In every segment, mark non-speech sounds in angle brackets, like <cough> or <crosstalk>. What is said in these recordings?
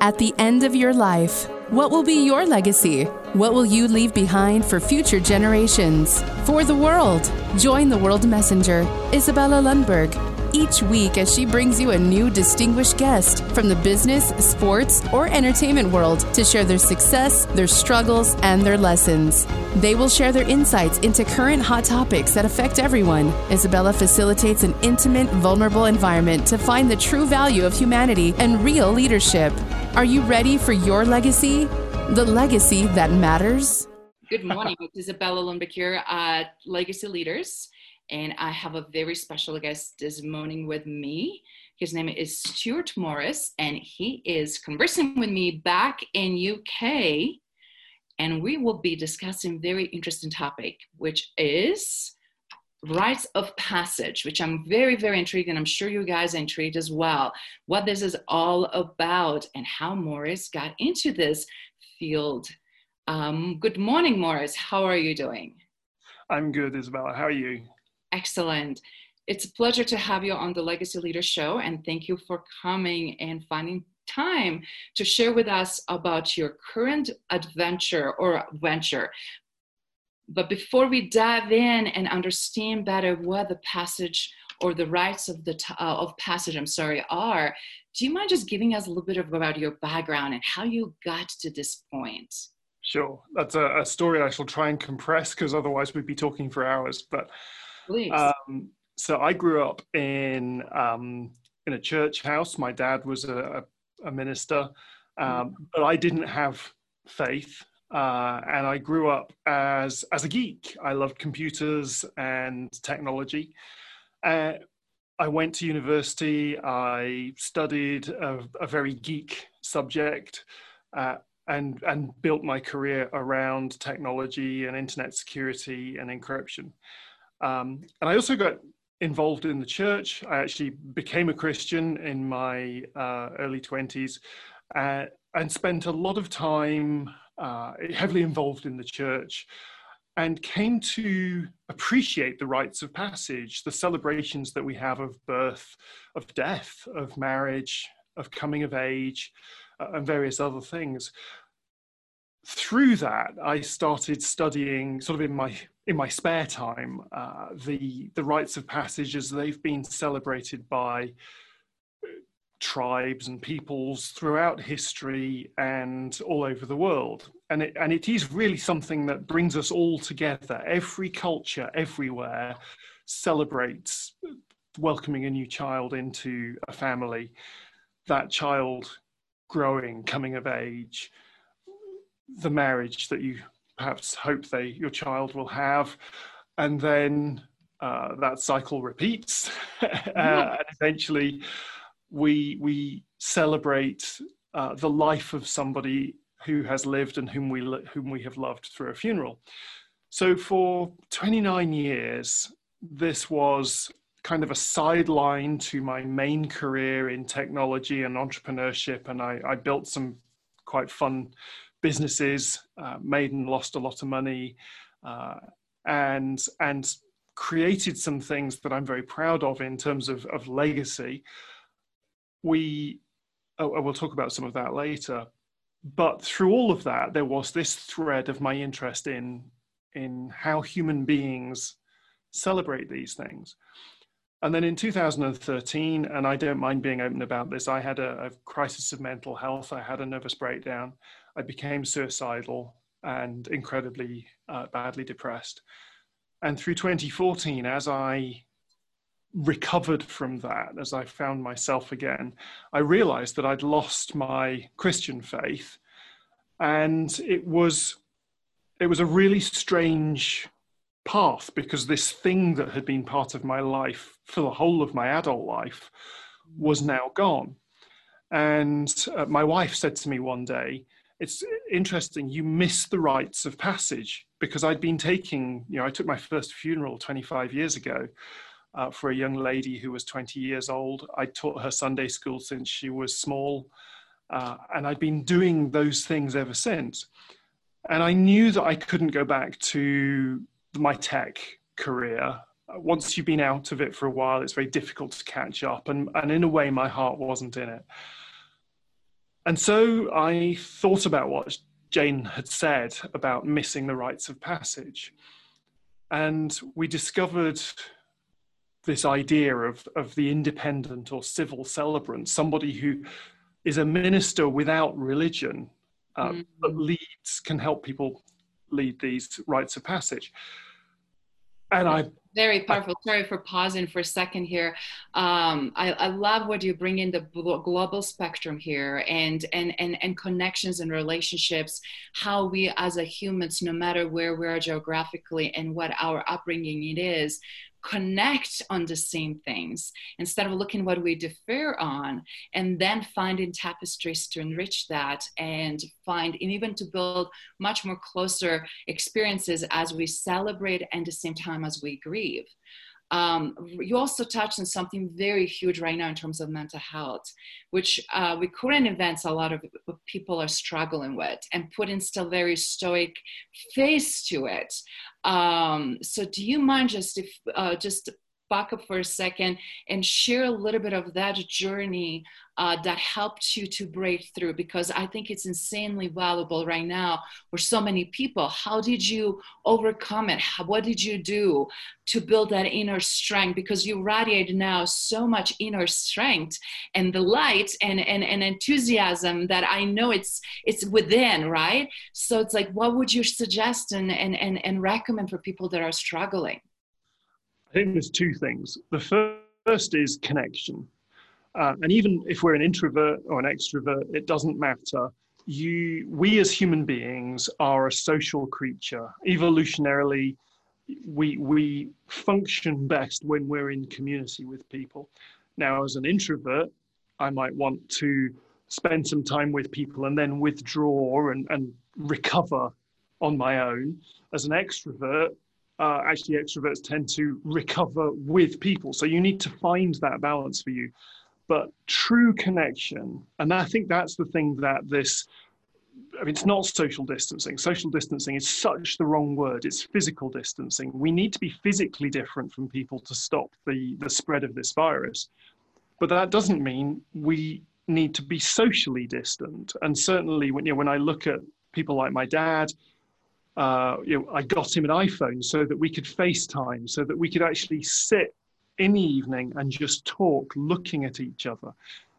At the end of your life, what will be your legacy? What will you leave behind for future generations? For the world, join the World Messenger, Isabella Lundberg, each week as she brings you a new distinguished guest from the business, sports, or entertainment world to share their success, their struggles, and their lessons. They will share their insights into current hot topics that affect everyone. Isabella facilitates an intimate, vulnerable environment to find the true value of humanity and real leadership. Are you ready for your legacy? The legacy that matters? Good morning. It's Isabella here at uh, Legacy Leaders, and I have a very special guest this morning with me. His name is Stuart Morris, and he is conversing with me back in UK, and we will be discussing very interesting topic, which is rites of passage, which I'm very, very intrigued, and I'm sure you guys are intrigued as well, what this is all about and how Morris got into this field. Um, good morning, Morris. How are you doing? I'm good, Isabella. How are you? Excellent. It's a pleasure to have you on the Legacy Leader Show, and thank you for coming and finding time to share with us about your current adventure or venture. But before we dive in and understand better what the passage or the rites of the uh, of passage, I'm sorry, are, do you mind just giving us a little bit of, about your background and how you got to this point? Sure, that's a, a story I shall try and compress because otherwise we'd be talking for hours. But please. Um, so I grew up in um, in a church house. My dad was a, a minister, um, mm-hmm. but I didn't have faith. Uh, and I grew up as as a geek. I loved computers and technology. Uh, I went to university. I studied a, a very geek subject, uh, and and built my career around technology and internet security and encryption. Um, and I also got involved in the church. I actually became a Christian in my uh, early twenties, uh, and spent a lot of time uh, <laughs> heavily involved in the church, and came to appreciate the rites of passage, the celebrations that we have of birth, of death, of marriage, of coming of age, uh, and various other things. Through that, I started studying, sort of in my in my spare time, uh, the the rites of passage as they've been celebrated by tribes and peoples throughout history and all over the world. And it, and it is really something that brings us all together. Every culture, everywhere, celebrates welcoming a new child into a family, that child growing, coming of age, the marriage that you perhaps hope they your child will have, and then uh, that cycle repeats, <laughs> uh, and eventually we we celebrate uh, the life of somebody who has lived and whom we whom we have loved through a funeral. So for 29 years, this was kind of a sideline to my main career in technology and entrepreneurship, and I, I built some quite fun businesses, uh, made and lost a lot of money, uh, and and created some things that I'm very proud of in terms of, of legacy we, oh, we'll talk about some of that later. But through all of that, there was this thread of my interest in in how human beings celebrate these things. And then in 2013, and I don't mind being open about this, I had a, a, crisis of mental health. I had a nervous breakdown. I became suicidal and incredibly uh, badly depressed. And through 2014, as I recovered from that as I found myself again, I realized that I'd lost my Christian faith. And it was it was a really strange path because this thing that had been part of my life for the whole of my adult life was now gone. And uh, my wife said to me one day, It's interesting, you miss the rites of passage because I'd been taking, you know, I took my first funeral 25 years ago uh, for a young lady who was 20 years old. I taught her Sunday school since she was small, uh, and I'd been doing those things ever since. And I knew that I couldn't go back to my tech career. Once you've been out of it for a while, it's very difficult to catch up. And, and in a way, my heart wasn't in it. and so I thought about what Jane had said about missing the rites of passage. And we discovered this idea of, of the independent or civil celebrant, somebody who is a minister without religion, uh, mm-hmm. but leads, can help people lead these rites of passage. And I very powerful. Sorry for pausing for a second here. Um, I, I, love what you bring in the global spectrum here and, and, and, and connections and relationships, how we as a humans, no matter where we are geographically and what our upbringing it is, connect on the same things instead of looking what we differ on and then finding tapestries to enrich that and find and even to build much more closer experiences as we celebrate and the same time as we grieve um, you also touched on something very huge right now in terms of mental health, which uh, with current events, a lot of people are struggling with and putting still very stoic face to it. Um, so, do you mind just if uh, just back up for a second and share a little bit of that journey uh, that helped you to break through because I think it's insanely valuable right now for so many people. How did you overcome it? What did you do to build that inner strength? Because you radiate now so much inner strength and the light and, and, and enthusiasm that I know it's it's within, right? So it's like, what would you suggest and, and, and, and recommend for people that are struggling? I think there's two things. The first is connection. Uh, and even if we're an introvert or an extrovert, it doesn't matter. You, we as human beings are a social creature. Evolutionarily, we, we function best when we're in community with people. Now, as an introvert, I might want to spend some time with people and then withdraw and, and recover on my own. As an extrovert, uh, actually extroverts tend to recover with people. So you need to find that balance for you. But true connection, and I think that's the thing that this, I mean, it's not social distancing. Social distancing is such the wrong word. It's physical distancing. We need to be physically different from people to stop the, the spread of this virus. But that doesn't mean we need to be socially distant. And certainly when, you know, when I look at people like my dad, uh, you know, I got him an iPhone so that we could FaceTime, so that we could actually sit in the evening and just talk, looking at each other.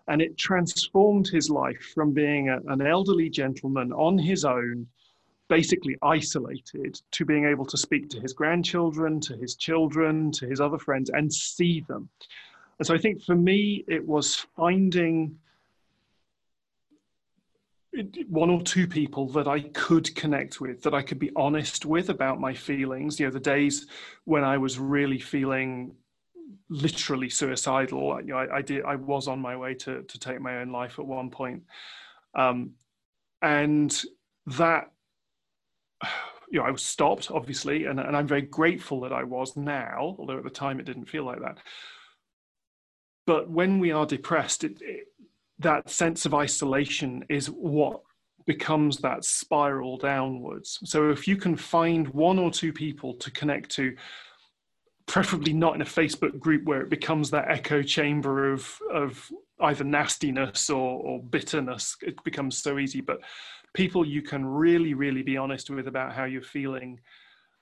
And it transformed his life from being a, an elderly gentleman on his own, basically isolated, to being able to speak to his grandchildren, to his children, to his other friends, and see them. And so I think for me, it was finding one or two people that I could connect with, that I could be honest with about my feelings. You know, the days when I was really feeling literally suicidal. You know, I, I, did. I was on my way to to take my own life at one point, um, and that <sighs> you know I was stopped obviously, and, and I'm very grateful that I was now. Although at the time it didn't feel like that. But when we are depressed, it, it, that sense of isolation is what becomes that spiral downwards. So if you can find one or two people to connect to preferably not in a Facebook group where it becomes that echo chamber of of either nastiness or, or bitterness. It becomes so easy, but people you can really, really be honest with about how you're feeling.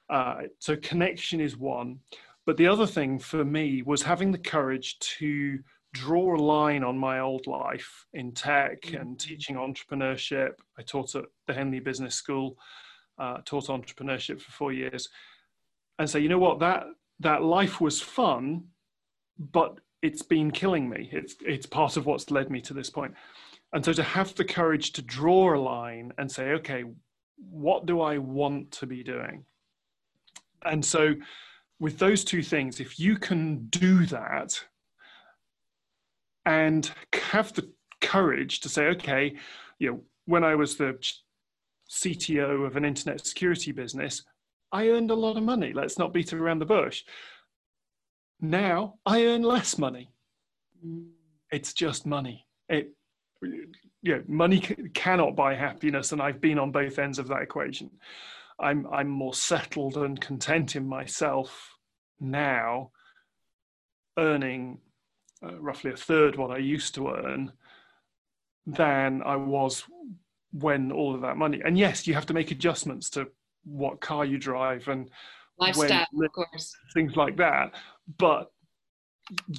Uh, so connection is one, but the other thing for me was having the courage to draw a line on my old life in tech mm-hmm. and teaching entrepreneurship. I taught at the Henley Business School, uh, taught entrepreneurship for four years, and say, you know what, that that life was fun, but it's been killing me. It's it's part of what's led me to this point. And so to have the courage to draw a line and say, okay, what do I want to be doing? And so with those two things, if you can do that and have the courage to say, okay, you know, when I was the CTO of an internet security business, I earned a lot of money. Let's not beat around the bush. Now I earn less money. It's just money. It, you know, money cannot buy happiness, and I've been on both ends of that equation. I'm I'm more settled and content in myself now, earning uh, roughly a third what I used to earn, than I was when all of that money. And yes, you have to make adjustments to what car you drive and lifestyle, when, of course, things like that. But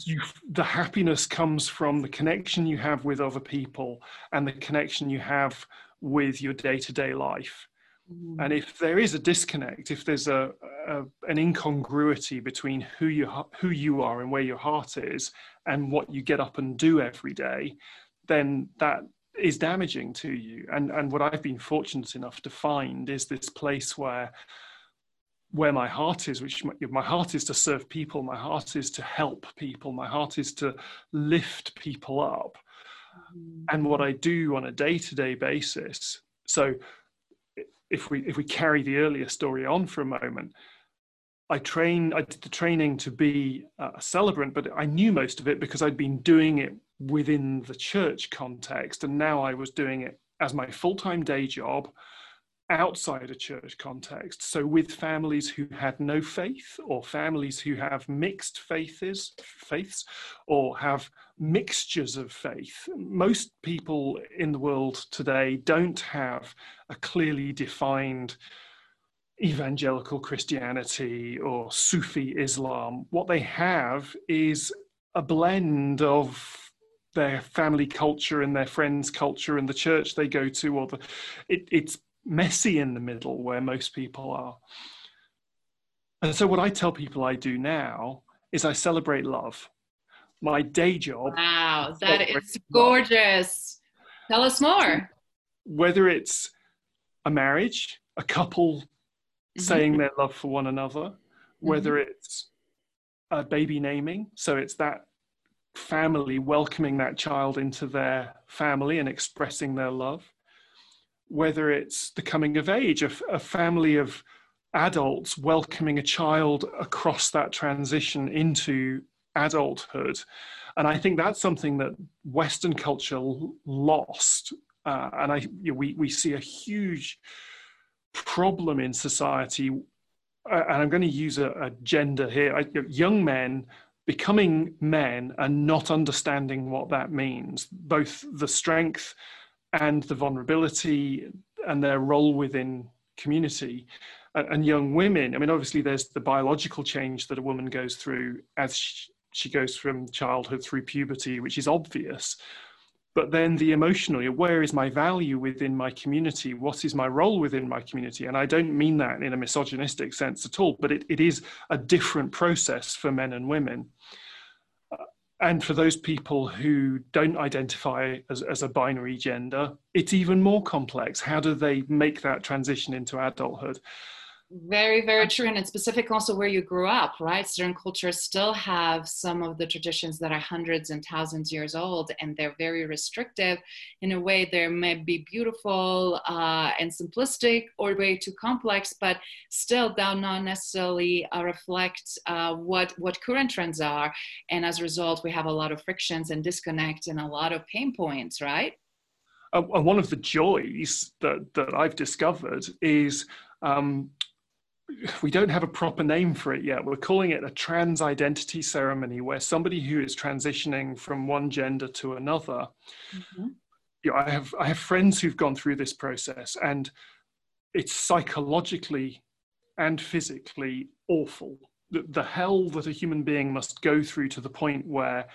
you, the happiness comes from the connection you have with other people and the connection you have with your day-to-day life. Mm. And if there is a disconnect, if there's a, a, an incongruity between who you who you are and where your heart is, and what you get up and do every day, then that is damaging to you. And and what I've been fortunate enough to find is this place where where my heart is, which my, my, heart is to serve people, my heart is to help people, my heart is to lift people up. Mm-hmm. And what I do on a day-to-day basis. So if we if we carry the earlier story on for a moment, I train I did the training to be a celebrant, but I knew most of it because I'd been doing it within the church context, and now I was doing it as my full-time day job outside a church context. So, with families who had no faith, or families who have mixed faiths, faiths, or have mixtures of faith. Most people in the world today don't have a clearly defined evangelical Christianity or Sufi Islam. What they have is a blend of their family culture and their friends' culture and the church they go to, or the it, it's messy in the middle where most people are. And so, what I tell people I do now is I celebrate love. My day job. Wow, that is gorgeous. Love. Tell us more. Whether it's a marriage, a couple mm-hmm. saying their love for one another, whether mm-hmm. it's a baby naming, so it's that family welcoming that child into their family and expressing their love whether it's the coming of age, a, a family of adults welcoming a child across that transition into adulthood. And I think that's something that Western culture lost. Uh, and I, you know, we, we see a huge problem in society. Uh, and I'm going to use a, a gender here. I, you know, young men becoming men and not understanding what that means, both the strength and the vulnerability and their role within community and, young women. I mean obviously there's the biological change that a woman goes through as she, she goes from childhood through puberty which is obvious. But then the emotional where is my value within my community? What is my role within my community? And i don't mean that in a misogynistic sense at all but it, it is a different process for men and women and for those people who don't identify as, as a binary gender, it's even more complex. How do they make that transition into adulthood? Very, very true. And it's specific also where you grew up, right? Certain cultures still have some of the traditions that are hundreds and thousands years old, and they're very restrictive. In a way, they may be beautiful uh, and simplistic or way too complex, but still they'll not necessarily uh, reflect uh, what, what current trends are. And as a result, we have a lot of frictions and disconnect and a lot of pain points, right? Uh, and one of the joys that, that I've discovered is um, we don't have a proper name for it yet. We're calling it a trans identity ceremony, where somebody who is transitioning from one gender to another. Mm-hmm. You know, I have I have friends who've gone through this process, and it's psychologically and physically awful. The, the hell that a human being must go through to the point where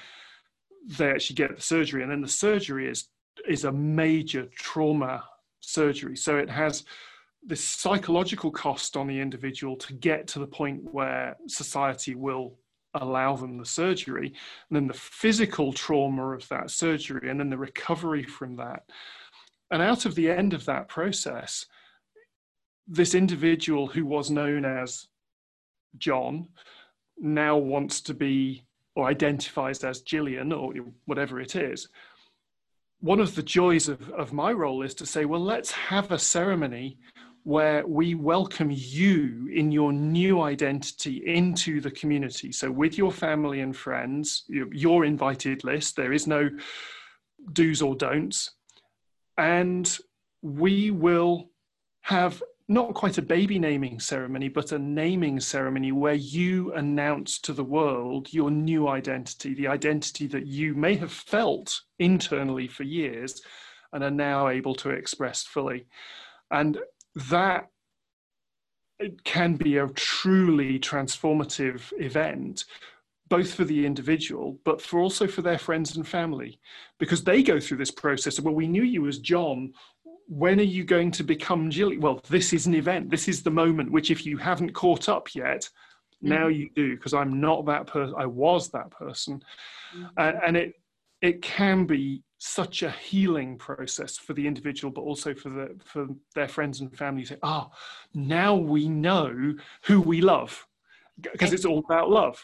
they actually get the surgery, and then the surgery is is a major trauma surgery. So it has the psychological cost on the individual to get to the point where society will allow them the surgery, and then the physical trauma of that surgery, and then the recovery from that. And out of the end of that process, this individual who was known as John now wants to be or identifies as Gillian or whatever it is. One of the joys of, of my role is to say, well, let's have a ceremony where we welcome you in your new identity into the community. So, with your family and friends, your invited list, there is no do's or don'ts. And we will have not quite a baby naming ceremony, but a naming ceremony where you announce to the world your new identity, the identity that you may have felt internally for years and are now able to express fully. And that can be a truly transformative event both for the individual, but for also for their friends and family, because they go through this process of, well, we knew you as John. When are you going to become Jill? Well, this is an event. This is the moment, which if you haven't caught up yet, mm-hmm. now you do, because I'm not that person. I was that person. Mm-hmm. Uh, and it, it can be such a healing process for the individual, but also for the for their friends and family. Say, ah, oh, now we know who we love, because it's all about love.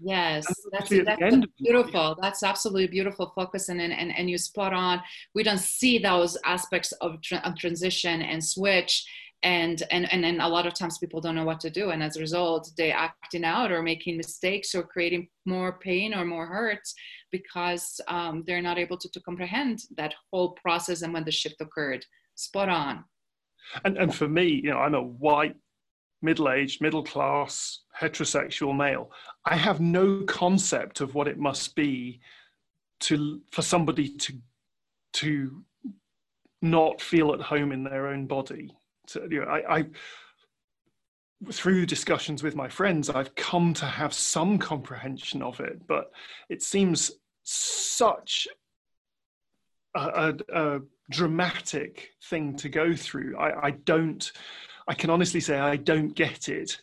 Yes, that's, that's beautiful. That's absolutely beautiful focus, and, and and you spot on. We don't see those aspects of, tra- of transition and switch, and and and then a lot of times people don't know what to do, and as a result, they acting out or making mistakes or creating more pain or more hurt because um, they're not able to, to comprehend that whole process and when the shift occurred. Spot on. And and for me, you know, I'm a white middle aged, middle class, heterosexual male, I have no concept of what it must be to for somebody to to not feel at home in their own body. So, you know, I, I through discussions with my friends, I've come to have some comprehension of it, but it seems such a, a, a dramatic thing to go through. I, I don't I can honestly say I don't get it.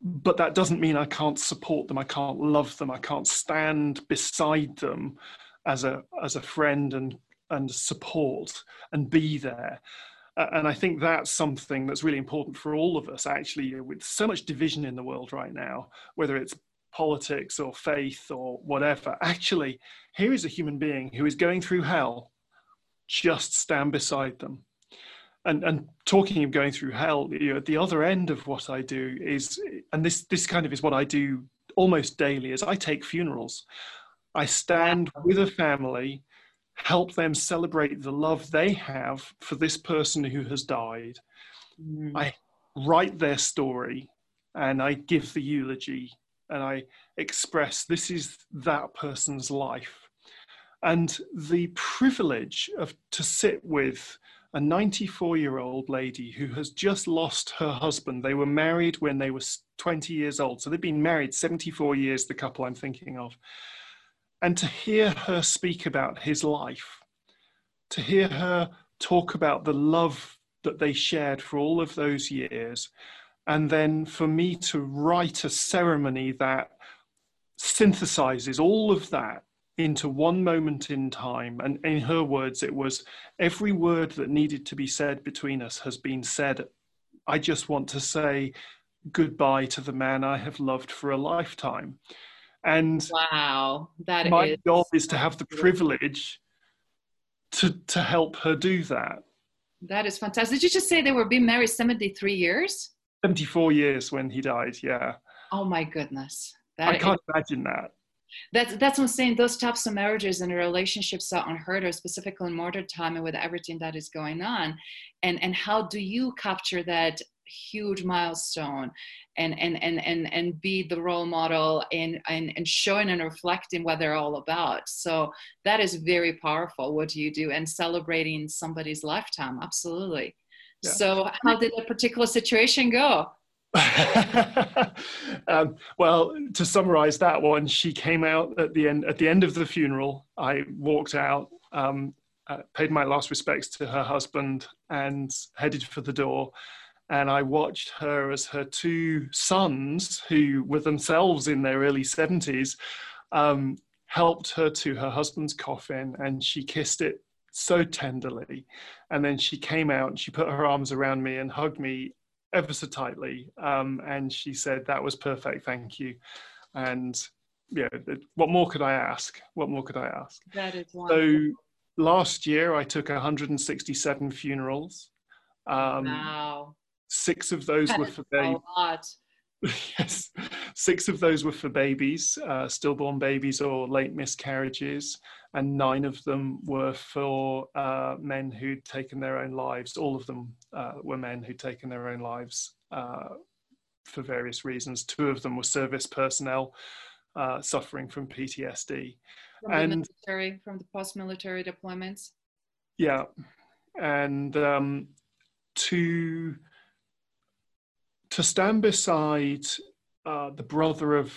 But that doesn't mean I can't support them. I can't love them. I can't stand beside them as a as a friend and and support and be there. And I think that's something that's really important for all of us. Actually, with so much division in the world right now, whether it's politics or faith or whatever, actually, here is a human being who is going through hell. Just stand beside them and and talking of going through hell you know, at the other end of what i do is and this this kind of is what i do almost daily is i take funerals i stand with a family help them celebrate the love they have for this person who has died mm. i write their story and i give the eulogy and i express this is that person's life and the privilege of to sit with a 94 year old lady who has just lost her husband. They were married when they were 20 years old. So they've been married 74 years, the couple I'm thinking of. And to hear her speak about his life, to hear her talk about the love that they shared for all of those years, and then for me to write a ceremony that synthesizes all of that into one moment in time. And in her words, it was every word that needed to be said between us has been said. I just want to say goodbye to the man I have loved for a lifetime. And wow, that my is job is to have the privilege to to help her do that. That is fantastic. Did you just say they were being married 73 years? 74 years when he died, yeah. Oh my goodness. That I can't is, imagine that that's that's what I'm saying. Those types of marriages and relationships are unheard of, specifically in modern time and with everything that is going on. And and how do you capture that huge milestone and and and and and be the role model and and, and showing and reflecting what they're all about so that is very powerful what do you do and celebrating somebody's lifetime absolutely yeah. so how did a particular situation go <laughs> um, well, to summarize that one, she came out at the end at the end of the funeral. I walked out, um, uh, paid my last respects to her husband, and headed for the door. And I watched her as her two sons, who were themselves in their early seventies, um, helped her to her husband's coffin, and she kissed it so tenderly. And then she came out and she put her arms around me and hugged me ever so tightly. Um, and she said, That was perfect, thank you. And yeah, what more could I ask? What more could I ask? That is wonderful. So last year I took 167 funerals. Um, wow. Six of those that were for their <laughs> yes, six of those were for babies, uh, stillborn babies or late miscarriages, and nine of them were for uh, men who'd taken their own lives. All of them uh, were men who'd taken their own lives uh, for various reasons. Two of them were service personnel uh, suffering from PTSD. From and, the military, from the post-military deployments. Yeah, and um, to to stand beside uh, the brother of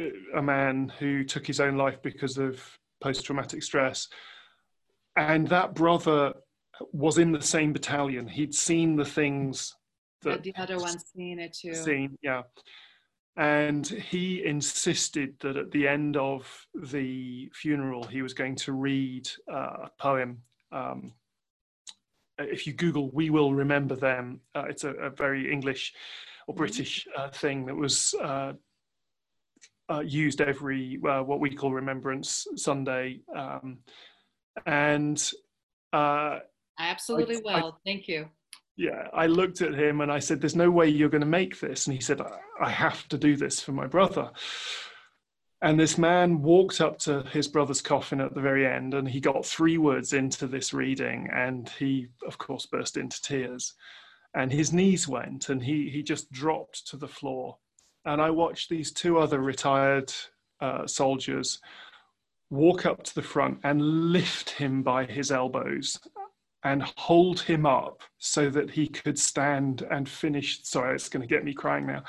uh, a man who took his own life because of post-traumatic stress, and that brother was in the same battalion. He'd seen the things that the other one seen it too. Seen, yeah. And he insisted that at the end of the funeral, he was going to read uh, a poem um, if you Google "We Will Remember Them," uh, it's a, a, very English or mm-hmm. British uh, thing that was uh, uh used every uh, what we call Remembrance Sunday, um, and uh, absolutely I, well. I, Thank you. Yeah, I looked at him and I said, "There's no way you're going to make this," and he said, "I have to do this for my brother." And this man walked up to his brother's coffin at the very end, and he got three words into this reading, and he, of course, burst into tears. And his knees went, and he, he just dropped to the floor. And I watched these two other retired uh, soldiers walk up to the front and lift him by his elbows and hold him up so that he could stand and finish. Sorry, it's going to get me crying now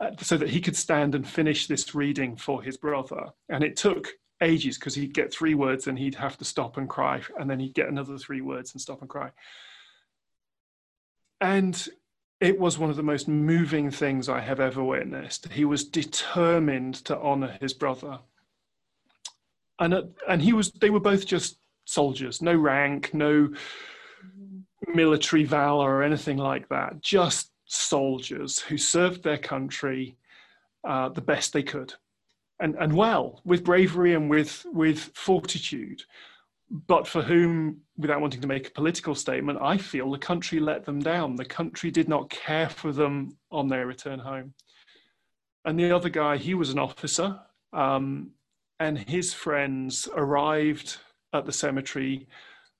uh, so that he could stand and finish this reading for his brother. And it took ages because he'd get three words and he'd have to stop and cry, and then he'd get another three words and stop and cry. And it was one of the most moving things I have ever witnessed. He was determined to honor his brother. And, and he was, they were both just soldiers, no rank, no military valor or anything like that, just soldiers who served their country uh, the best they could and, and well with bravery and with, with fortitude but for whom without wanting to make a political statement i feel the country let them down the country did not care for them on their return home and the other guy he was an officer um, and his friends arrived at the cemetery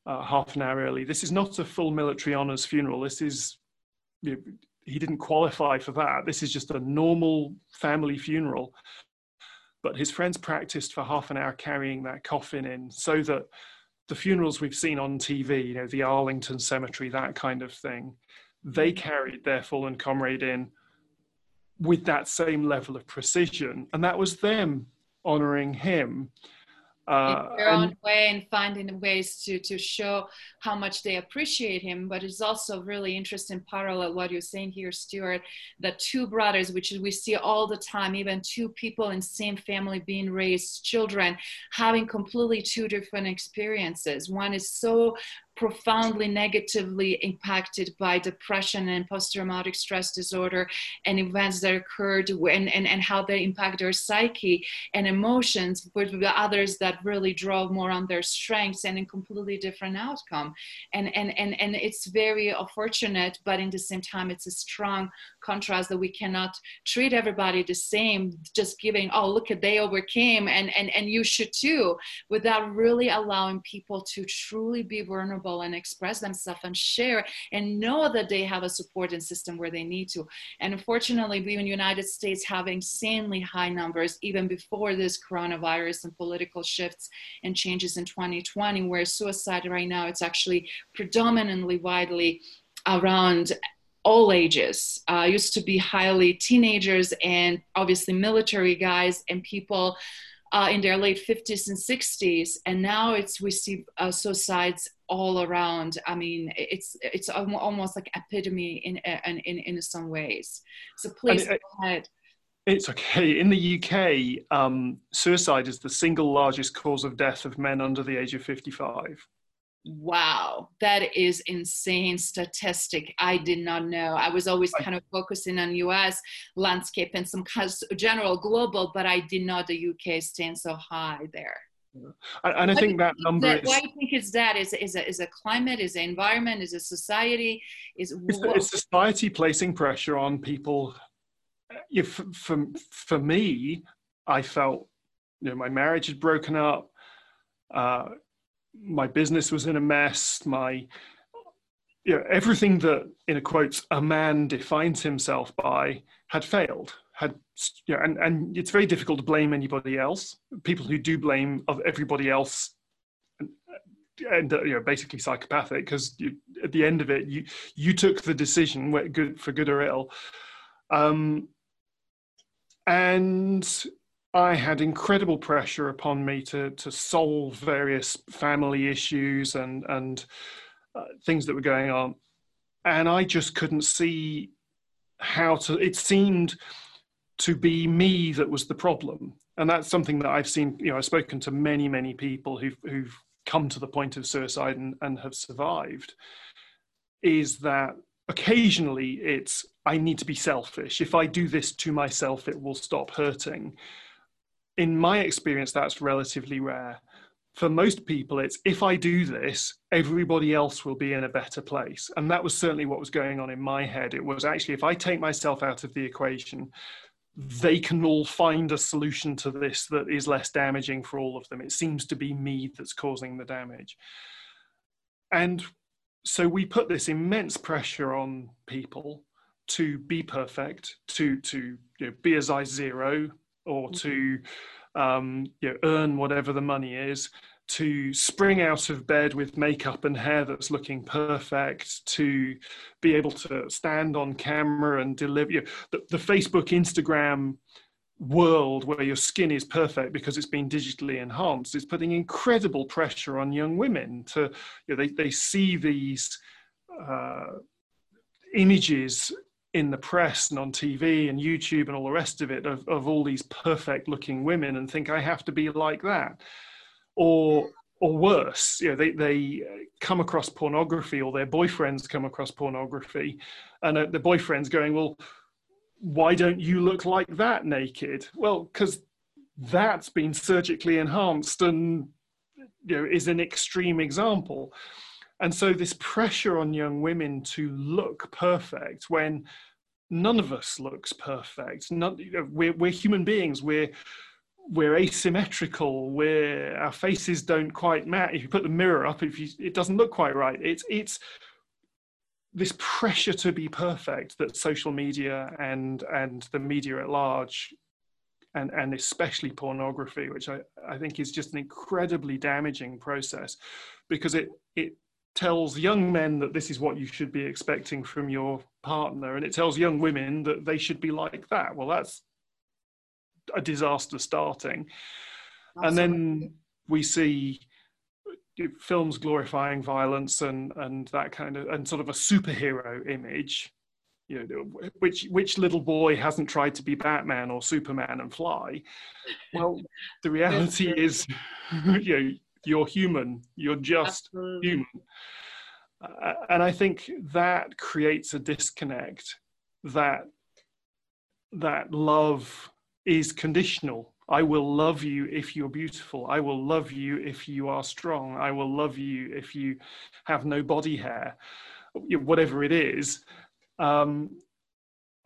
uh, half an hour early this is not a full military honors funeral this is you know, he didn't qualify for that. This is just a normal family funeral. But his friends practiced for half an hour carrying that coffin in so that the funerals we've seen on TV, you know, the Arlington Cemetery, that kind of thing, they mm. carried their fallen comrade in with that same level of precision. And that was them honoring him uh, in their own way and finding ways to to show how much they appreciate him but it's also really interesting parallel what you're saying here stuart that two brothers which we see all the time even two people in same family being raised children having completely two different experiences. One is so profoundly negatively impacted by depression and post-traumatic stress disorder and events that occurred and, and, and how they impact their psyche and emotions with the others that really drove more on their strengths and a completely different outcome. And and and, and it's very unfortunate but in the same time it's a strong contrast that we cannot treat everybody the same just giving oh look at they overcame and and and you should too without really allowing people to truly be vulnerable and express themselves and share and know that they have a supporting system where they need to and unfortunately we in the united states have insanely high numbers even before this coronavirus and political shifts and changes in 2020 where suicide right now it's actually predominantly widely around all ages. Uh, used to be highly teenagers and obviously military guys and people uh, in their late 50s and 60s, and now it's we see uh, suicides all around. I mean, it's it's almost like epidemic in in in, in some ways. So please go ahead. It's okay. In the UK, um, suicide is the single largest cause of death of men under the age of 55 wow that is insane statistic. I did not know. I was always kind of focusing on us landscape and some kind of general global but i did not the uk stand so high there. And i think that number that, is why do you think it's that? Is, is, a, is a climate is an environment is a society is it's society placing pressure on people. If for, for me, I felt, you know, my marriage had broken up. Uh, my business was in a mess. My, you know, everything that, in a quotes, a man defines himself by had failed. Had, you know, and, and it's very difficult to blame anybody else. People who do blame of everybody else and uh, you know basically psychopathic because at the end of it you you took the decision good for good or ill um, and I had incredible pressure upon me to to solve various family issues and and uh, things that were going on, and I just couldn't see how to. It seemed to be me that was the problem, and that's something that I've seen. You know, I've spoken to many many people who've who've come to the point of suicide and, and have survived. Is that occasionally it's I need to be selfish. If I do this to myself, it will stop hurting. In my experience, that's relatively rare. For most people, it's if I do this, everybody else will be in a better place. And that was certainly what was going on in my head. It was actually, if I take myself out of the equation, they can all find a solution to this that is less damaging for all of them. It seems to be me that's causing the damage. And so we put this immense pressure on people to be perfect, to to you know, be as I zero, or mm-hmm. to um, you know, earn whatever the money is, to spring out of bed with makeup and hair that's looking perfect, to be able to stand on camera and deliver you know, the, the Facebook, Instagram world where your skin is perfect because it's been digitally enhanced is putting incredible pressure on young women to you know, they, they see these uh, images in the press and on TV and YouTube and all the rest of it of, of all these perfect looking women and think I have to be like that or or worse you know they, they come across pornography or their boyfriends come across pornography and uh, the boyfriend's going well why don't you look like that naked? Well, because that's been surgically enhanced and you know is an extreme example. And so this pressure on young women to look perfect when none of us looks perfect. Not, you know, we're, we're human beings. We're we're asymmetrical. We're our faces don't quite match. If you put the mirror up, if you, it doesn't look quite right. It's it's this pressure to be perfect that social media and and the media at large and and especially pornography which i i think is just an incredibly damaging process because it it tells young men that this is what you should be expecting from your partner and it tells young women that they should be like that. Well that's a disaster starting. Absolutely. and then we see uh, films glorifying violence and and that kind of and sort of a superhero image you know which which little boy hasn't tried to be batman or superman and fly? Well the reality is <laughs> you know you're human you're just Absolutely. human uh, and i think that creates a disconnect that that love is conditional I will love you if you're beautiful. I will love you if you are strong. I will love you if you have no body hair, whatever it is. Um,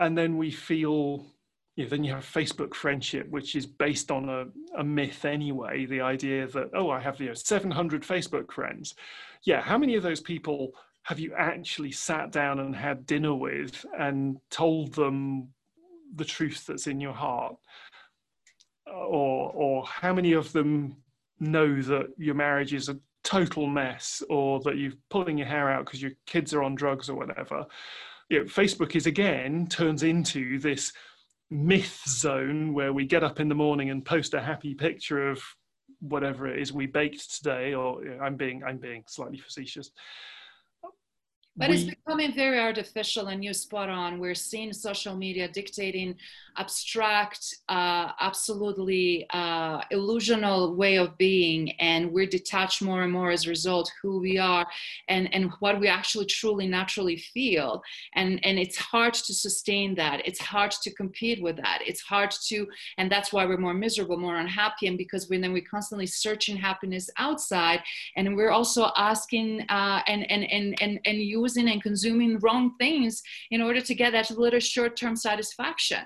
and then we feel, you know, then you have Facebook friendship, which is based on a, a myth anyway. The idea that, oh, I have you know, 700 Facebook friends. Yeah, how many of those people have you actually sat down and had dinner with and told them the truth that's in your heart? or or how many of them know that your marriage is a total mess or that you're pulling your hair out because your kids are on drugs or whatever you know, facebook is again turns into this myth zone where we get up in the morning and post a happy picture of whatever it is we baked today or you know, i'm being i'm being slightly facetious but we, it's becoming very artificial and you're spot on. We're seeing social media dictating abstract, uh, absolutely uh, illusional way of being, and we're detached more and more as a result who we are and, and what we actually truly naturally feel. And, and it's hard to sustain that. It's hard to compete with that. It's hard to, and that's why we're more miserable, more unhappy, and because we then we're constantly searching happiness outside, and we're also asking uh, and and and and and using and consuming wrong things in order to get that little short-term satisfaction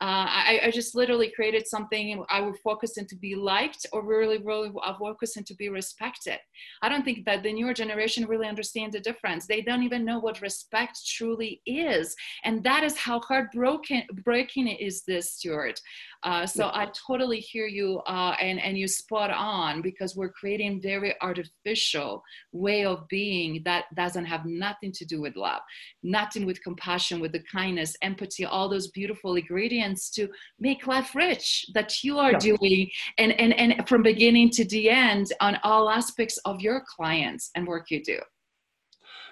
uh, I, I, just literally created something I would focus in to be liked or really, really I focus in to be respected. I don't think that the newer generation really understand the difference. They don't even know what respect truly is. And that is how heartbroken breaking is this, Stuart. Uh, so yeah. I totally hear you uh, and, and you spot on because we're creating very artificial way of being that doesn't have nothing to do with love, nothing with compassion, with the kindness, empathy, all those beautiful ingredients to make life rich that you are yeah. doing and, and, and from beginning to the end on all aspects of your clients and work you do.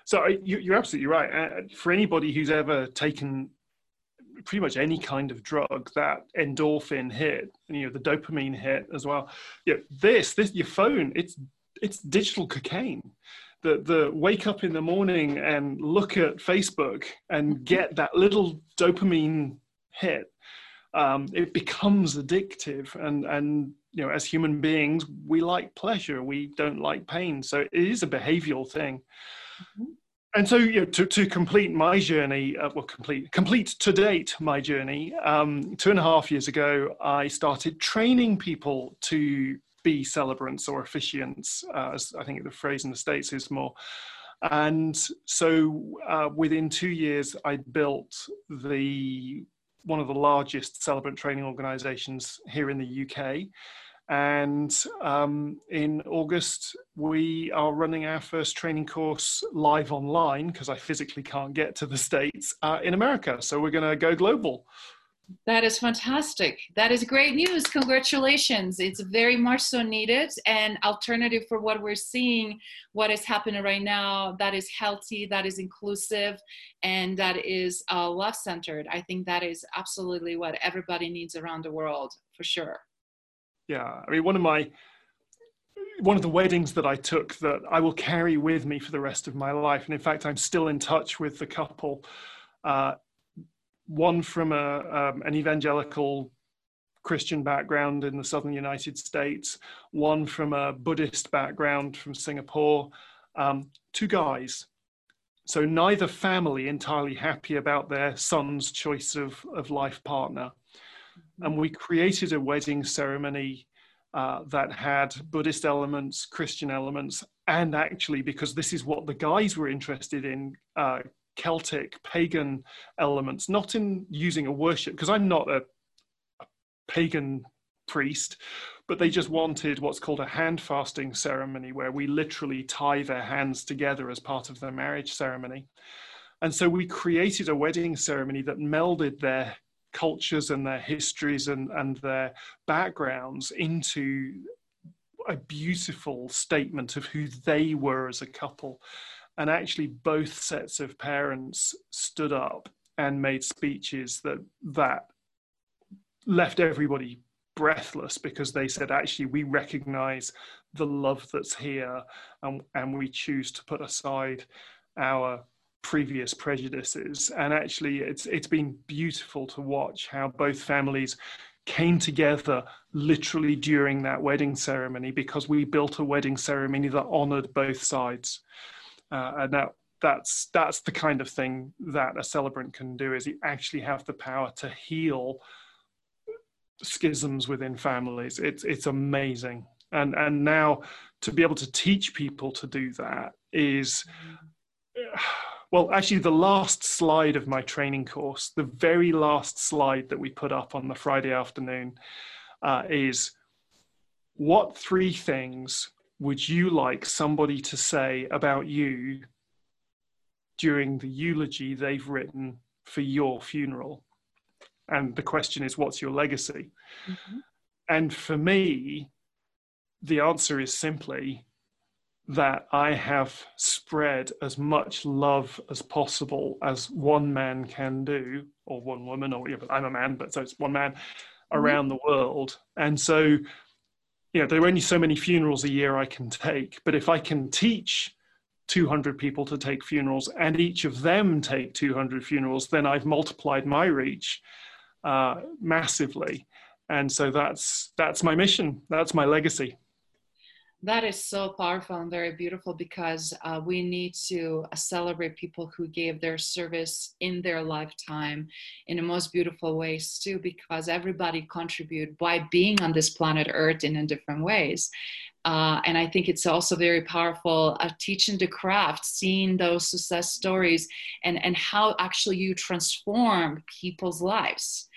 So you, are absolutely right. Uh, for anybody who's ever taken pretty much any kind of drug, that endorphin hit, you know, the dopamine hit as well. Yeah, this, this, your phone, it's it's digital cocaine. The the wake up in the morning and look at Facebook and <laughs> get that little dopamine hit. Um, it becomes addictive, and and you know, as human beings, we like pleasure, we don't like pain. So it is a behavioral thing. Mm-hmm and so you know, to, to complete my journey uh, well complete complete to date my journey um, two and a half years ago i started training people to be celebrants or officiants uh, as i think the phrase in the states is more and so uh, within two years i built the one of the largest celebrant training organizations here in the uk and um, in August, we are running our first training course live online because I physically can't get to the <laughs> States uh, in America. So we're going to go global. That is fantastic. That is great news. Congratulations. It's very much so needed and alternative for what we're seeing, what is happening right now that is healthy, that is inclusive, and that is uh, love centered. I think that is absolutely what everybody needs around the world for sure yeah i mean one of my one of the weddings that i took that i will carry with me for the rest of my life and in fact i'm still in touch with the couple uh, one from a, um, an evangelical christian background in the southern united states one from a buddhist background from singapore um, two guys. So neither family entirely happy about their son's choice of, of life partner. And we created a wedding ceremony uh, that had Buddhist elements, Christian elements, and actually, because this is what the guys were interested in, uh, Celtic pagan elements, not in using a worship, because I'm not a, a, pagan priest, but they just wanted what's called a hand fasting ceremony, where we literally tie their hands together as part of their marriage ceremony. And so we created a wedding ceremony that melded their cultures and their histories and, and their backgrounds into a beautiful statement of who they were as a couple. And actually, both sets of parents stood up and made speeches that that left everybody breathless because they said, actually, we recognize the love that's here and, and we choose to put aside our previous prejudices. And actually, it's it's been beautiful to watch how both families came together literally during that wedding ceremony because we built a wedding ceremony that honored both sides. Uh, and that that's that's the kind of thing that a celebrant can do is you actually have the power to heal schisms within families. It's it's amazing. And and now to be able to teach people to do that is <sighs> well, actually, the last slide of my training course, the very last slide that we put up on the Friday afternoon, uh, is what three things would you like somebody to say about you during the eulogy they've written for your funeral? And the question is, what's your legacy? Mm-hmm. And for me, the answer is simply that I have spread as much love as possible as one man can do, or one woman, or yeah, I'm a man, but so it's one man mm-hmm. around the world. And so, you know, there are only so many funerals a year I can take, but if I can teach 200 people to take funerals and each of them take 200 funerals, then I've multiplied my reach uh, massively. And so that's that's my mission. That's my legacy. That is so powerful and very beautiful because uh, we need to uh, celebrate people who gave their service in their lifetime in the most beautiful ways too, because everybody contribute by being on this planet Earth in, in different ways. Uh, and I think it's also very powerful uh, teaching the craft, seeing those success stories, and, and how actually you transform people's lives.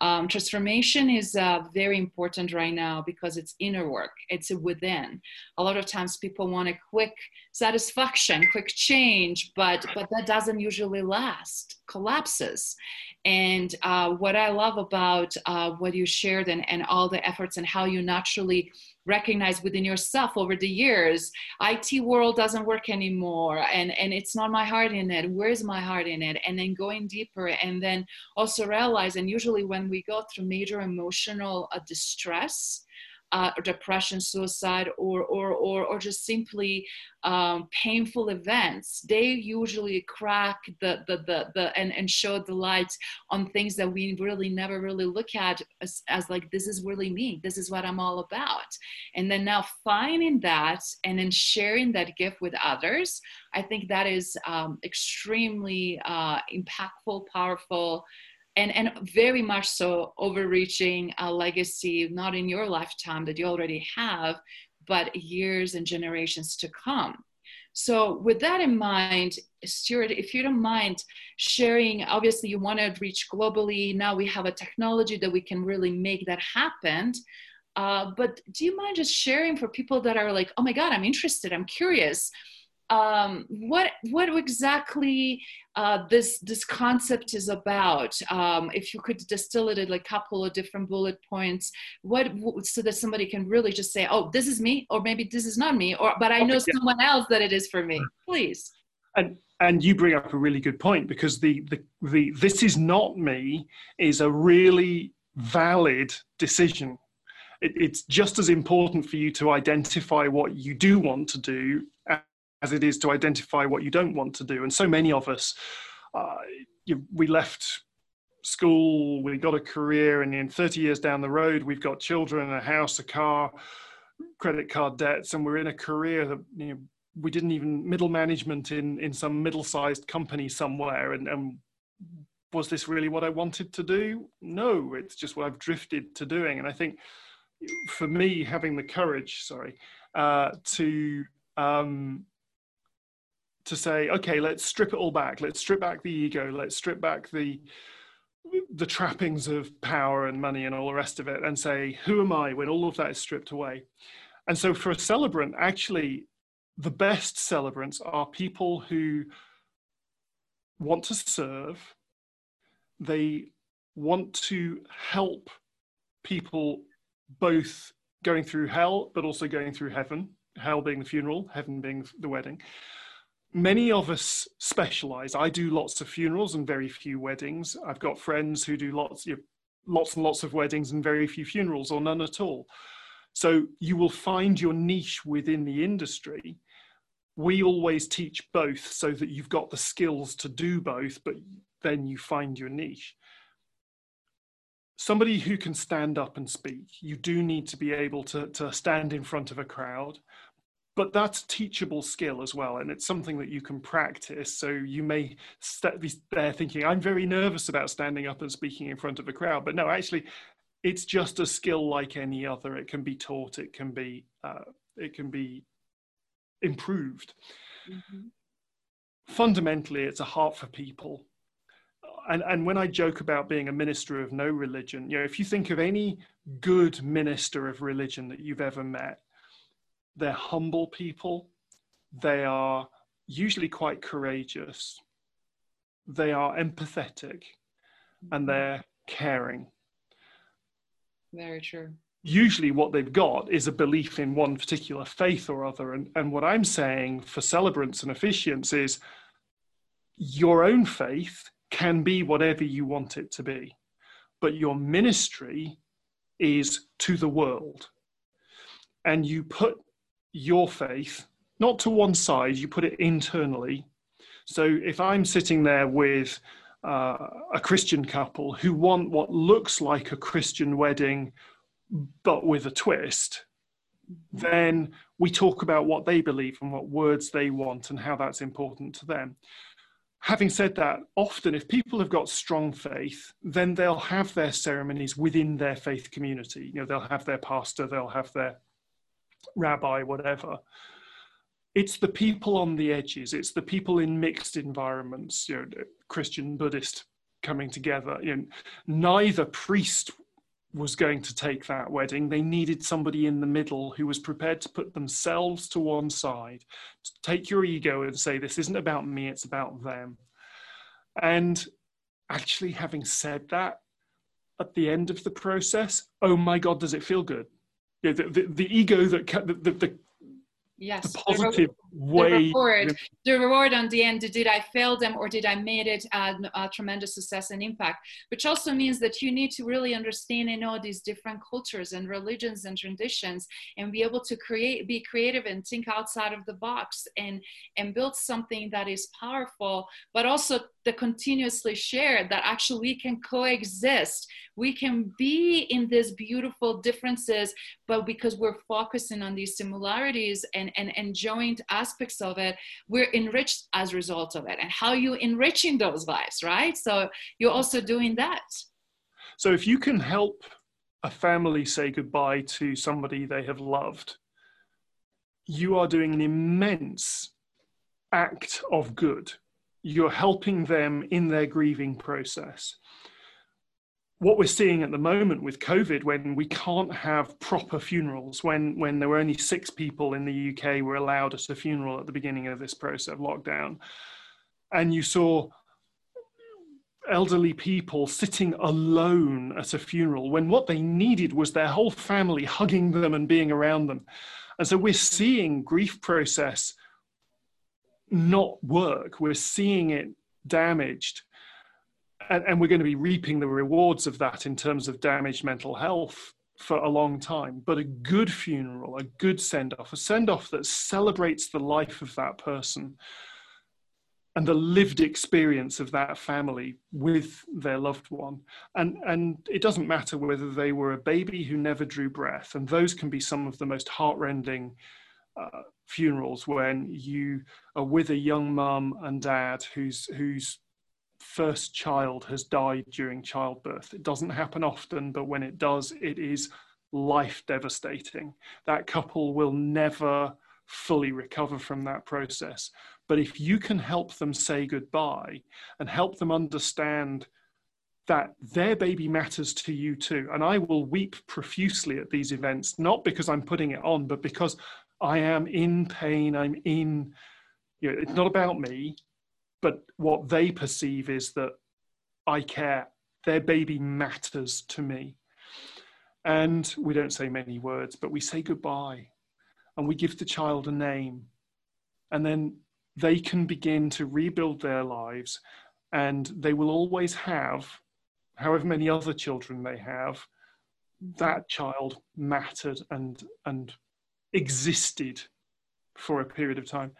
Um, transformation is uh, very important right now because it's inner work, it's within. A lot of times people want a quick satisfaction, quick change, but, but that doesn't usually last, collapses. And uh, what I love about uh, what you shared and, and all the efforts and how you naturally recognize within yourself over the years it world doesn't work anymore and and it's not my heart in it. Where's my heart in it? And then going deeper and then also realize and usually when we go through major emotional uh, distress uh, depression, suicide, or, or, or, or just simply um, painful events, they usually crack the, the, the, the and, and show the light on things that we really never really look at as, as like, this is really me, this is what I'm all about. And then now finding that and then sharing that gift with others, I think that is um, extremely uh, impactful, powerful, and and very much so overreaching a legacy not in your lifetime that you already have but years and generations to come. So with that in mind stuart if you don't mind sharing obviously you want to reach globally now we have a technology that we can really make that happen. Uh, but do you mind just sharing for people that are like oh my god i'm interested i'm curious um, what what exactly uh, this this concept is about. Um, if you could distill it in like a couple of different bullet points, what so that somebody can really just say, "Oh, this is me," or maybe this is not me, or but I know someone else that it is for me. Please. And and you bring up a really good point because the the the this is not me is a really valid decision. It, it's just as important for you to identify what you do want to do as it is to identify what you don't want to do. And so many of us, uh, you, we left school, we got a career, and in 30 years down the road, we've got children, a house, a car, credit card debts, and we're in a career that you know, we didn't even middle management in in some middle-sized company somewhere, and, and was this really what I wanted to do? No, it's just what I've drifted to doing. And I think for me, having the courage, sorry, uh, to um, to say, okay, let's strip it all back. Let's strip back the ego. Let's strip back the the trappings of power and money and all the rest of it, and say, who am I when all of that is stripped away? And so, for a celebrant, actually, the best celebrants are people who want to serve. They want to help people both going through hell, but also going through heaven. Hell being the funeral, heaven being the wedding many of us specialize. I do lots of funerals and very few weddings. I've got friends who do lots, you know, lots and lots of weddings and very few funerals or none at all. So you will find your niche within the industry. We always teach both so that you've got the skills to do both, but then you find your niche. Somebody who can stand up and speak, you do need to be able to, to stand in front of a crowd but that's a teachable skill as well and it's something that you can practice. So you may st- be there thinking i'm very nervous about standing up and speaking in front of a crowd. But no actually it's just a skill like any other. It can be taught it can be uh, it can be improved. Mm-hmm. fundamentally it's a heart for people. And, and when I joke about being a minister of no religion, you know, if you think of any good minister of religion that you've ever met, they're humble people. They are usually quite courageous. They are empathetic and mm-hmm. they're caring. Very true. Usually, what they've got is a belief in one particular faith or other. And, and what I'm saying for celebrants and officiants is your own faith can be whatever you want it to be, but your ministry is to the world. And you put your faith not to one side, you put it internally. So if I'm sitting there with uh, a Christian couple who want what looks like a Christian wedding, but with a twist, then we talk about what they believe and what words they want and how that's important to them. Having said that, often if people have got strong faith, then they'll have their ceremonies within their faith community. You know, they'll have their pastor, they'll have their rabbi, whatever. It's the people on the edges. It's the people in mixed environments, you know, Christian, Buddhist coming together. You know, neither priest was going to take that wedding. They needed somebody in the middle who was prepared to put themselves to one side, to take your ego and say, This isn't about me, it's about them. And actually, having said that, at the end of the process, oh my God, does it feel good? The, the, the ego that the, the, the yes positive way the reward, the reward on the end did i fail them or did i made it a, a, tremendous success and impact? Which also means that you need to really understand and know these different cultures and religions and traditions and be able to create be creative and think outside of the box and and build something that is powerful but also the continuously share that actually we can coexist. We can be in these beautiful differences but because we're focusing on these similarities and and, and joint aspects of it we're enriched as a result of it. And how you enriching those lives right? So you're also doing that. So if you can help a family say goodbye to somebody they have loved you are doing an immense act of good. You're helping them in their grieving process. What we're seeing at the moment with COVID, when we can't have proper funerals, when, when there were only six people in the UK were allowed at a funeral at the beginning of this process of lockdown, and you saw elderly people sitting alone at a funeral when what they needed was their whole family hugging them and being around them. And so we're seeing grief process not work. We're seeing it damaged. And, and, we're going to be reaping the rewards of that in terms of damaged mental health for a long time. But a good funeral, a good send off, a send off that celebrates the life of that person and the lived experience of that family with their loved one. And, and it doesn't matter whether they were a baby who never drew breath, and those can be some of the most heartrending uh, funerals when you are with a young mum and dad who's, whose first child has died during childbirth. It doesn't happen often, but when it does, it is life devastating. That couple will never fully recover from that process. But if you can help them say goodbye and help them understand that their baby matters to you too. And I will weep profusely at these events, not because I'm putting it on, but because I am in pain. I'm in, you know, it's not about me, but what they perceive is that I care. Their baby matters to me. And we don't say many words, but we say goodbye and we give the child a name. And then they can begin to rebuild their lives and they will always have, however many other children they have, that child mattered and, and existed for a period of time.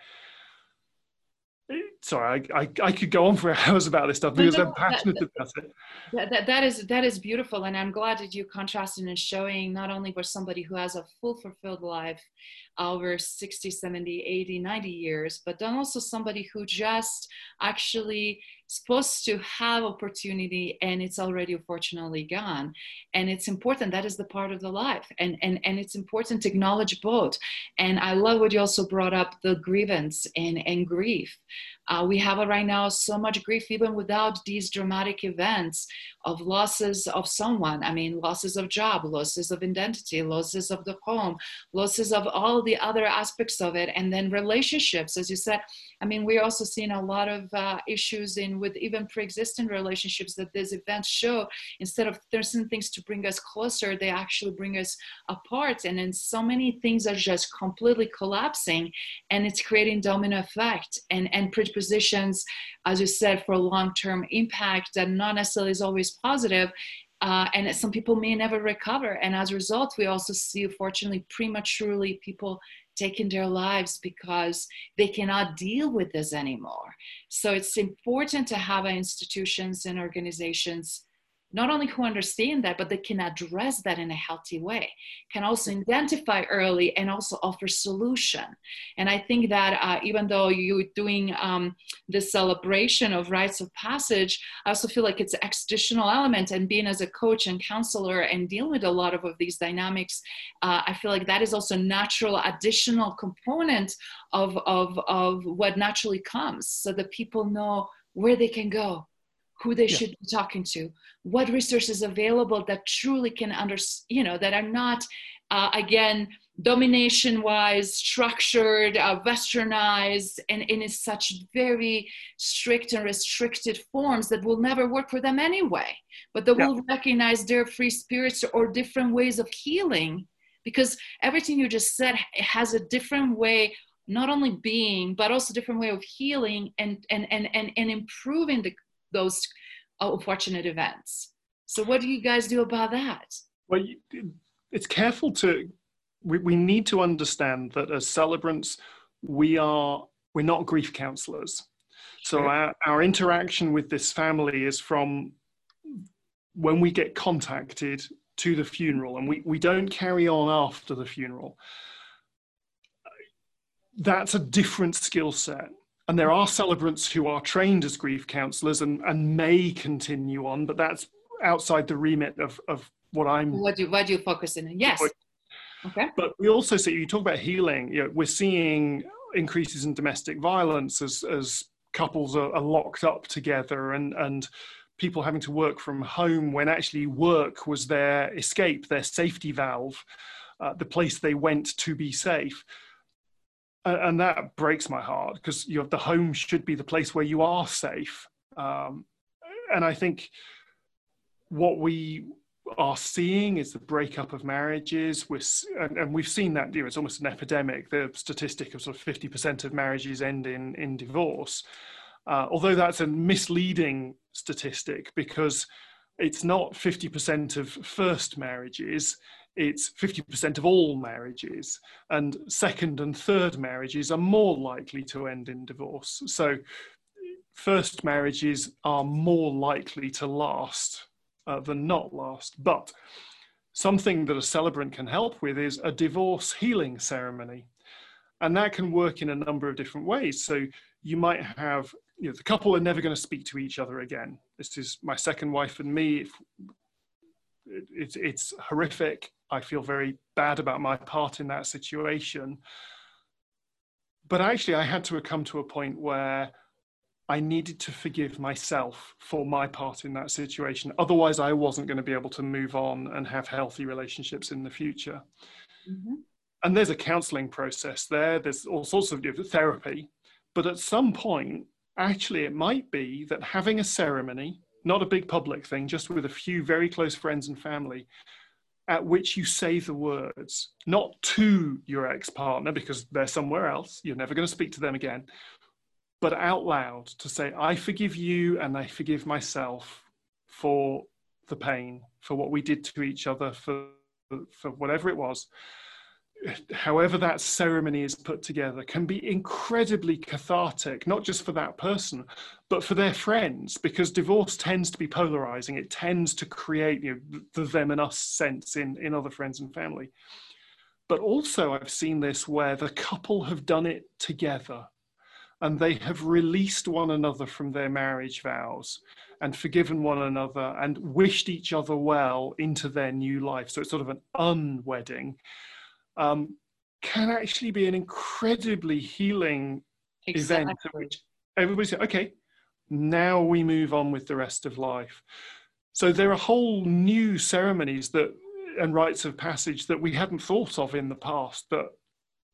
Sorry, I, I, I could go on for <laughs> hours about this stuff because no, no, I'm passionate that, about it. That, that, that is that is beautiful, and I'm glad that you contrasted and showing not only for somebody who has a full fulfilled life over 60, 70, 80, 90 years, but then also somebody who just actually supposed to have opportunity and it's already unfortunately gone. And it's important that is the part of the life and and and it's important to acknowledge both. And i love what you also brought up the grievance and and grief uh, we have right now so much grief even without these dramatic events of losses of someone. I mean losses of job losses of identity losses of the home losses of all the other aspects of it. And then relationships as you said i mean we're also seeing a lot of uh, issues in with even pre-existing relationships that these events show. Instead of certain things to bring us closer they actually bring us apart. And then so many things are just completely collapsing and it's creating domino effect. And and predispositions as you said for long-term impact that not necessarily is always positive uh, and some people may never recover. And as a result, we also see, fortunately, prematurely people taking their lives because they cannot deal with this anymore. So it's important to have institutions and organizations not only who understand that, but they can address that in a healthy way, can also identify early and also offer solution. And I think that uh, even though you're doing um, the celebration of rites of passage, I also feel like it's an additional element. And being as a coach and counselor and dealing with a lot of, of these dynamics, uh, I feel like that is also natural additional component of, of, of what naturally comes so that people know where they can go who they yeah. should be talking to what resources available that truly can under you know that are not uh, again domination wise structured uh, westernized and in such very strict and restricted forms that will never work for them anyway but they yeah. will recognize their free spirits or different ways of healing because everything you just said has a different way not only being but also different way of healing and and and and, and improving the those uh, unfortunate events. So, what do you guys do about that? Well, it's careful to. We, we need to understand that as celebrants, we are we're not grief counselors. So our, our interaction with this family is from when we get contacted to the funeral, and we, we don't carry on after the funeral. That's a different skill set and there are celebrants who are trained as grief counselors and, and may continue on, but that's outside the remit of, of what I'm. What do, what do you focus in? Yes. Okay. But we also see, you talk about healing, you know, we're seeing increases in domestic violence as, as couples are, are locked up together and, and people having to work from home when actually work was their escape, their safety valve, uh, the place they went to be safe and that breaks my heart because you the home should be the place where you are safe. Um, and i think what we are seeing is the breakup of marriages. We're, and, and we've seen that you know, it's almost an epidemic. The statistic of sort of 50% of marriages end in, in divorce. Uh, although that's a misleading statistic because it's not 50% of first marriages it's 50% of all marriages, and second and third marriages are more likely to end in divorce. So, first marriages are more likely to last uh, than not last. But something that a celebrant can help with is a divorce healing ceremony. And that can work in a number of different ways. So, you might have you know, the couple are never going to speak to each other again. This is my second wife and me. If it's it's horrific. I feel very bad about my part in that situation. But actually, I had to come to a point where I needed to forgive myself for my part in that situation. Otherwise, I wasn't going to be able to move on and have healthy relationships in the future. Mm-hmm. And there's a counseling process there, there's all sorts of therapy. But at some point, actually, it might be that having a ceremony not a big public thing, just with a few very close friends and family, at which you say the words, not to your ex partner because they're somewhere else, you're never going to speak to them again, but out loud to say, I forgive you and I forgive myself for the pain, for what we did to each other, for, for whatever it was however that ceremony is put together can be incredibly cathartic not just for that person but for their friends because divorce tends to be polarizing. It tends to create you know, the them and us sense in in other friends and family. But also i've seen this where the couple have done it together and they have released one another from their marriage vows and forgiven one another and wished each other well into their new life. So it's sort of an unwedding um, can actually be an incredibly healing exactly. event which everybody says, okay, now we move on with the rest of life. So there are whole new ceremonies that and rites of passage that we hadn't thought of in the past that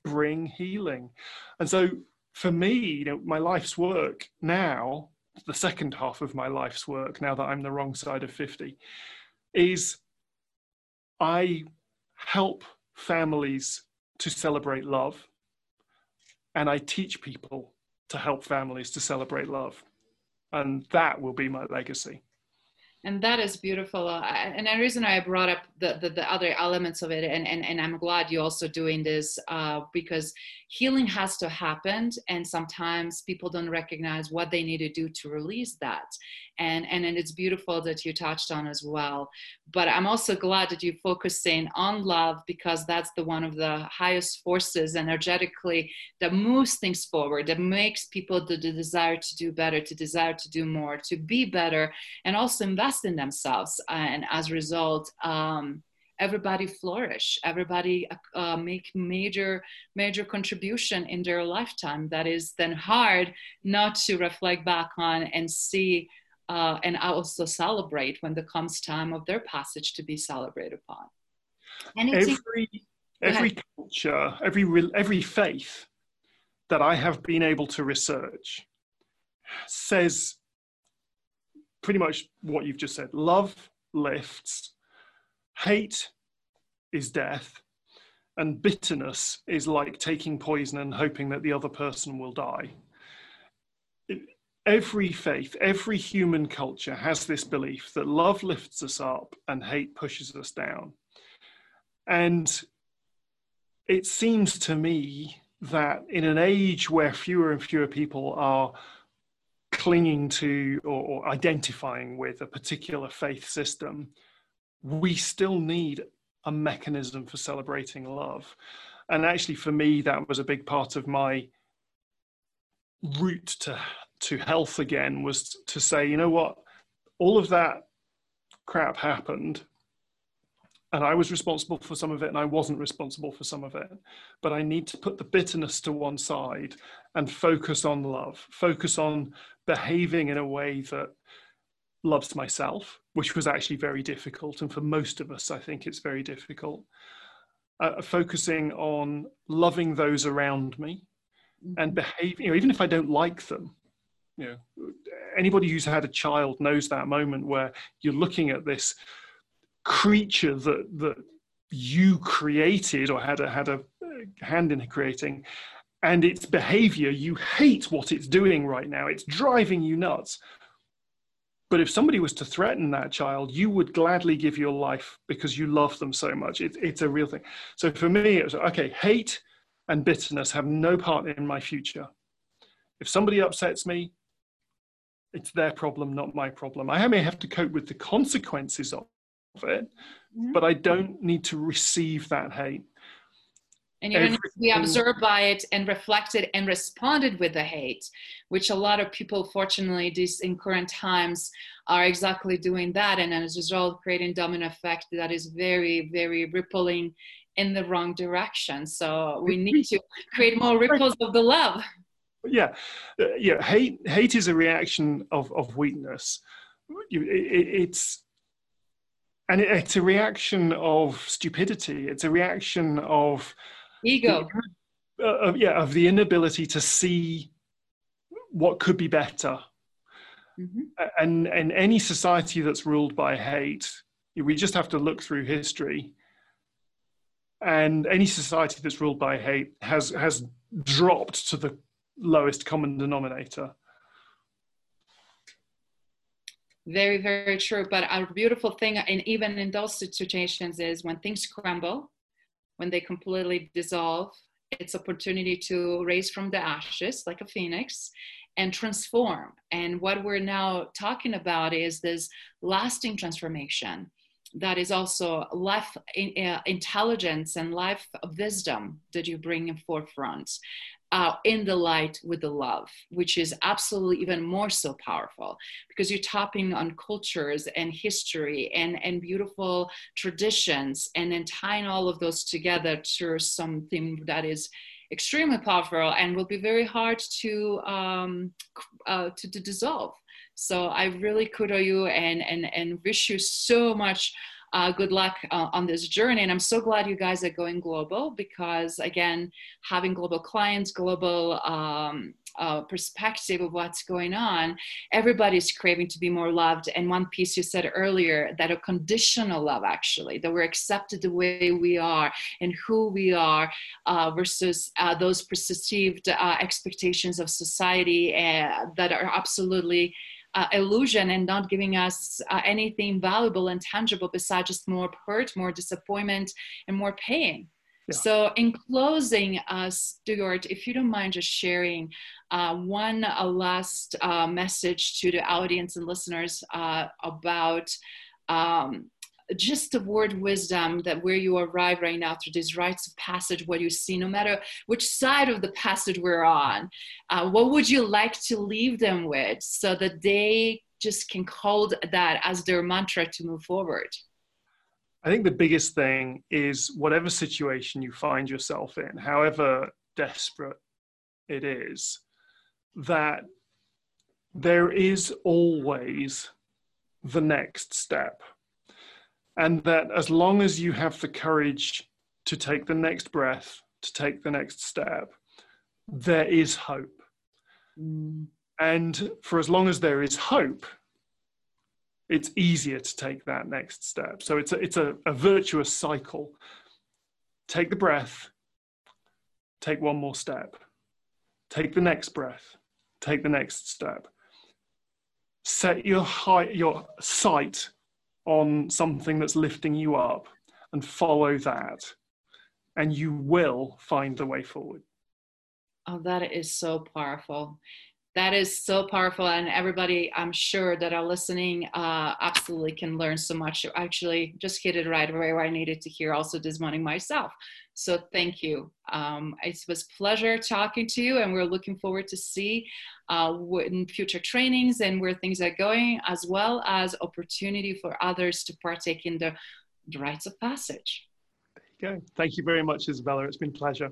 bring healing. And so for me, you know, my life's work now, the second half of my life's work, now that I'm the wrong side of 50, is I help families to celebrate love, and I teach people to help families to celebrate love. And that will be my legacy. And that is beautiful. Uh, and the reason i brought up the, the, the, other elements of it and, and, and i'm glad you're also doing this uh, because healing has to happen and sometimes people don't recognize what they need to do to release that. And and, and it's beautiful that you touched on as well. But i'm also glad that you're focusing on love because that's the one of the highest forces energetically that moves things forward that makes people the, the desire to do better to desire to do more to be better and also invest in themselves and as a result um, everybody flourish. Everybody uh, make major major contribution in their lifetime. That is then hard not to reflect back on and see uh, and also celebrate when there comes time of their passage to be celebrated upon. and every every culture, every every faith that I have been able to research says pretty much what you've just said. Love lifts, hate is death, and bitterness is like taking poison and hoping that the other person will die every faith, every human culture has this belief that love lifts us up and hate pushes us down. And it seems to me that in an age where fewer and fewer people are clinging to or, or identifying with a particular faith system, we still need a mechanism for celebrating love. And actually, for me, that was a big part of my route to to health again was to say, you know what, all of that crap happened and I was responsible for some of it and I wasn't responsible for some of it. But I need to put the bitterness to one side and focus on love, focus on behaving in a way that loves myself, which was actually very difficult. And for most of us, I think it's very difficult. Uh, focusing on loving those around me and mm-hmm. behaving, you know, even if I don't like them, you know anybody who's had a child knows that moment where you're looking at this creature that that you created or had a had a uh, hand in creating and its behavior you hate what it's doing right now. It's driving you nuts. But if somebody was to threaten that child you would gladly give your life because you love them so much. It, it's a real thing. So for me it was okay hate and bitterness have no part in my future. If somebody upsets me it's their problem, not my problem. I may have to cope with the consequences of it, mm-hmm. but I don't need to receive that hate. And you don't need to be absorbed by it and reflected and responded with the hate, which a lot of people, fortunately, these in current times are exactly doing that. And as a result, creating domino effect that is very, very rippling in the wrong direction. So we need to create more ripples of the love yeah, uh, yeah. Hate hate is a reaction of of weakness. It, it, it's and it, it's a reaction of stupidity. It's a reaction of ego. The, uh, of, yeah, of the inability to see what could be better. Mm-hmm. And and any society that's ruled by hate, we just have to look through history. And any society that's ruled by hate has has dropped to the lowest common denominator. Very, very true. But a beautiful thing, and even in those situations, is when things crumble, when they completely dissolve, it's opportunity to raise from the ashes like a phoenix and transform. And what we're now talking about is this lasting transformation that is also life uh, intelligence and life wisdom that you bring in forefront uh, in the light with the love, which is absolutely even more so powerful because you're tapping on cultures and history and, and beautiful traditions and then tying all of those together to something that is extremely powerful and will be very hard to, um, uh, to, to dissolve. So I really kudo you and, and, and wish you so much uh, good luck uh, on this journey. And I'm so glad you guys are going global because, again, having global clients, global um, uh, perspective of what's going on, everybody's craving to be more loved. And one piece you said earlier that a conditional love, actually, that we're accepted the way we are and who we are uh, versus uh, those perceived uh, expectations of society that are absolutely uh, illusion and not giving us uh, anything valuable and tangible besides just more hurt, more disappointment, and more pain. Yeah. So, in closing, uh, Stuart, if you don't mind just sharing uh, one uh, last uh, message to the audience and listeners uh, about um, just the word wisdom that where you arrive right now through these rites of passage, what you see, no matter which side of the passage we're on, uh, what would you like to leave them with so that they just can hold that as their mantra to move forward? I think the biggest thing is whatever situation you find yourself in, however desperate it is, that there is always the next step. And that as long as you have the courage to take the next breath, to take the next step, there is hope. Mm. And for as long as there is hope, it's easier to take that next step. So it's a, it's a, a virtuous cycle. Take the breath, take one more step, take the next breath, take the next step. Set your, high, your sight on something that's lifting you up and follow that, and you will find the way forward. Oh, that is so powerful that is so powerful and everybody i'm sure that are listening uh, absolutely can learn so much. Actually just hit it right away where i needed to hear also this morning myself. So thank you. Um, it was pleasure talking to you and we're looking forward to see uh, in future trainings and where things are going as well as opportunity for others to partake in the, rites of passage. There you go. Thank you very much isabella. It's been pleasure